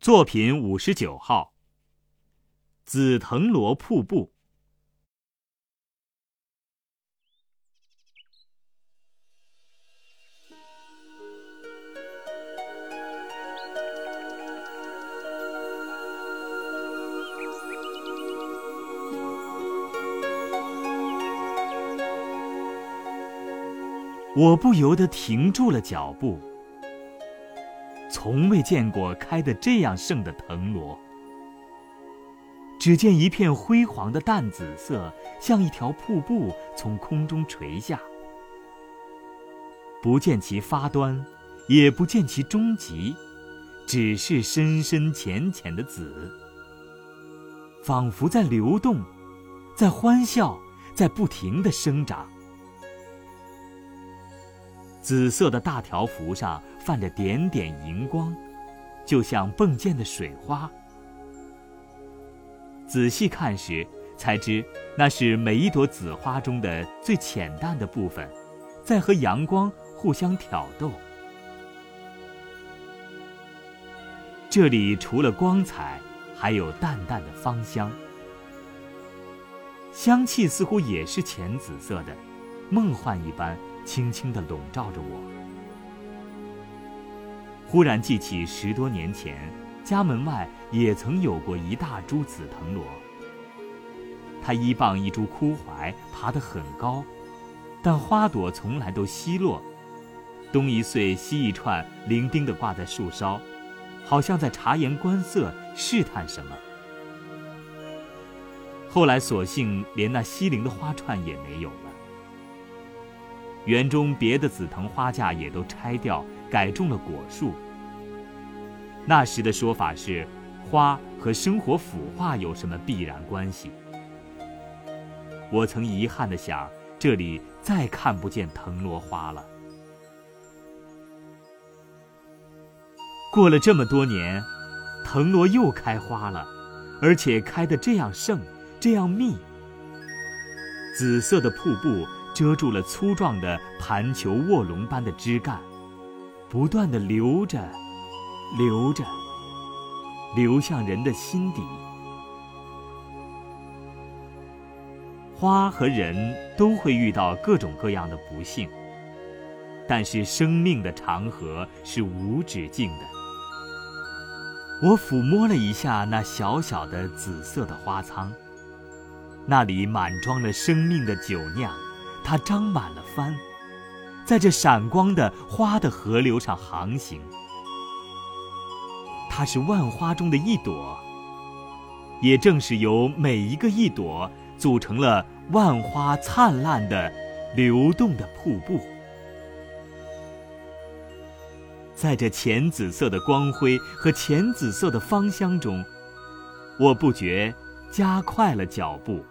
作品五十九号。紫藤萝瀑布。我不由得停住了脚步。从未见过开得这样盛的藤萝。只见一片辉煌的淡紫色，像一条瀑布从空中垂下，不见其发端，也不见其终极，只是深深浅浅的紫，仿佛在流动，在欢笑，在不停的生长。紫色的大条幅上泛着点点银光，就像迸溅的水花。仔细看时，才知那是每一朵紫花中的最浅淡的部分，在和阳光互相挑逗。这里除了光彩，还有淡淡的芳香，香气似乎也是浅紫色的，梦幻一般。轻轻地笼罩着我，忽然记起十多年前，家门外也曾有过一大株紫藤萝。它一傍一株枯槐，爬得很高，但花朵从来都稀落，东一穗西一串，伶仃地挂在树梢，好像在察言观色，试探什么。后来索性连那稀零的花串也没有了。园中别的紫藤花架也都拆掉，改种了果树。那时的说法是，花和生活腐化有什么必然关系？我曾遗憾地想，这里再看不见藤萝花了。过了这么多年，藤萝又开花了，而且开得这样盛，这样密。紫色的瀑布。遮住了粗壮的盘球卧龙般的枝干，不断的流着，流着，流向人的心底。花和人都会遇到各种各样的不幸，但是生命的长河是无止境的。我抚摸了一下那小小的紫色的花仓，那里满装了生命的酒酿。它张满了帆，在这闪光的花的河流上航行。它是万花中的一朵，也正是由每一个一朵组成了万花灿烂的、流动的瀑布。在这浅紫色的光辉和浅紫色的芳香中，我不觉加快了脚步。